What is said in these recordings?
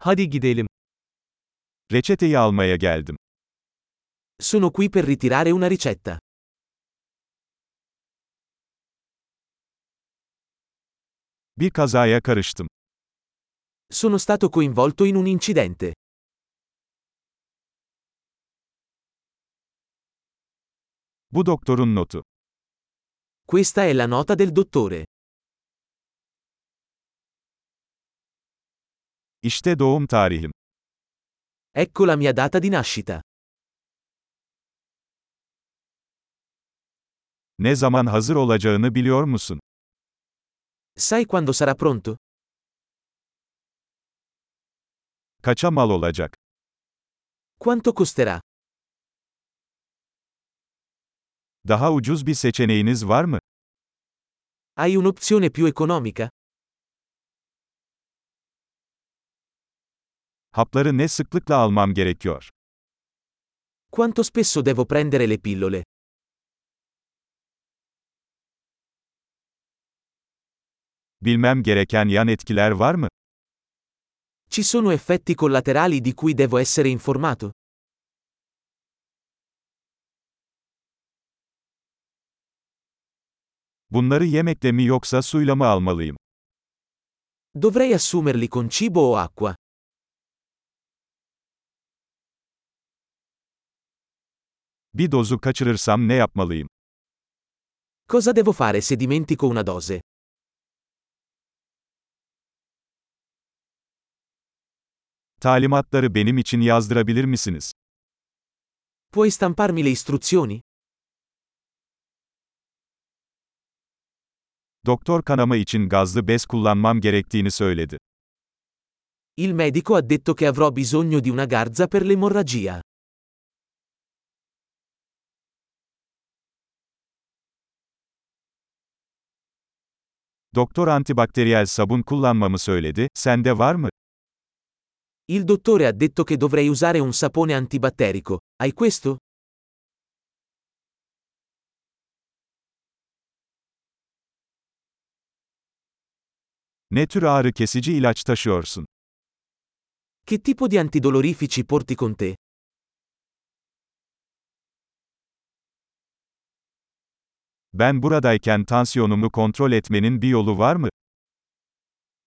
Hadi gidelim. Reçeteyi almaya geldim. Sono qui per ritirare una ricetta. Bir kazaya karıştım. Sono stato coinvolto in un incidente. Bu doktorun notu. Questa è la nota del dottore. İşte doğum tarihim. Ecco la mia data di nascita. Ne zaman hazır olacağını biliyor musun? Sai quando sarà pronto? Kaça mal olacak? Quanto costerà? Daha ucuz bir seçeneğiniz var mı? Hai un'opzione più economica? Hapları ne sıklıkla almam gerekiyor? Quanto spesso devo prendere le pillole? Bilmem gereken yan etkiler var mı? Ci sono effetti collaterali di cui devo essere informato? Bunları yemekle mi yoksa suyla mı almalıyım? Dovrei assumerli con cibo o acqua? Bir dozu kaçırırsam ne yapmalıyım? Cosa devo fare se dimentico una dose? Talimatları benim için yazdırabilir misiniz? Puoi stamparmi le istruzioni? Doktor kanama için gazlı bez kullanmam gerektiğini söyledi. Il medico ha detto che avrò bisogno di una garza per l'emorragia. Doktor antibakteriyel sabun kullanmamı söyledi, sende var mı? Il dottore ha detto che dovrei usare un sapone antibatterico. Hai questo? Ne tür ağrı kesici ilaç taşıyorsun? Che tipo di antidolorifici porti con te? Ben buradayken tansiyonumu kontrol etmenin bir yolu var mı?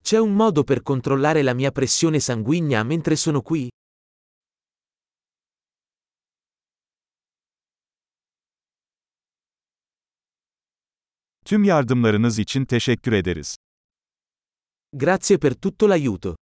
C'è un modo per controllare la mia pressione sanguigna mentre sono qui? Tüm yardımlarınız için teşekkür ederiz. Grazie per tutto l'aiuto.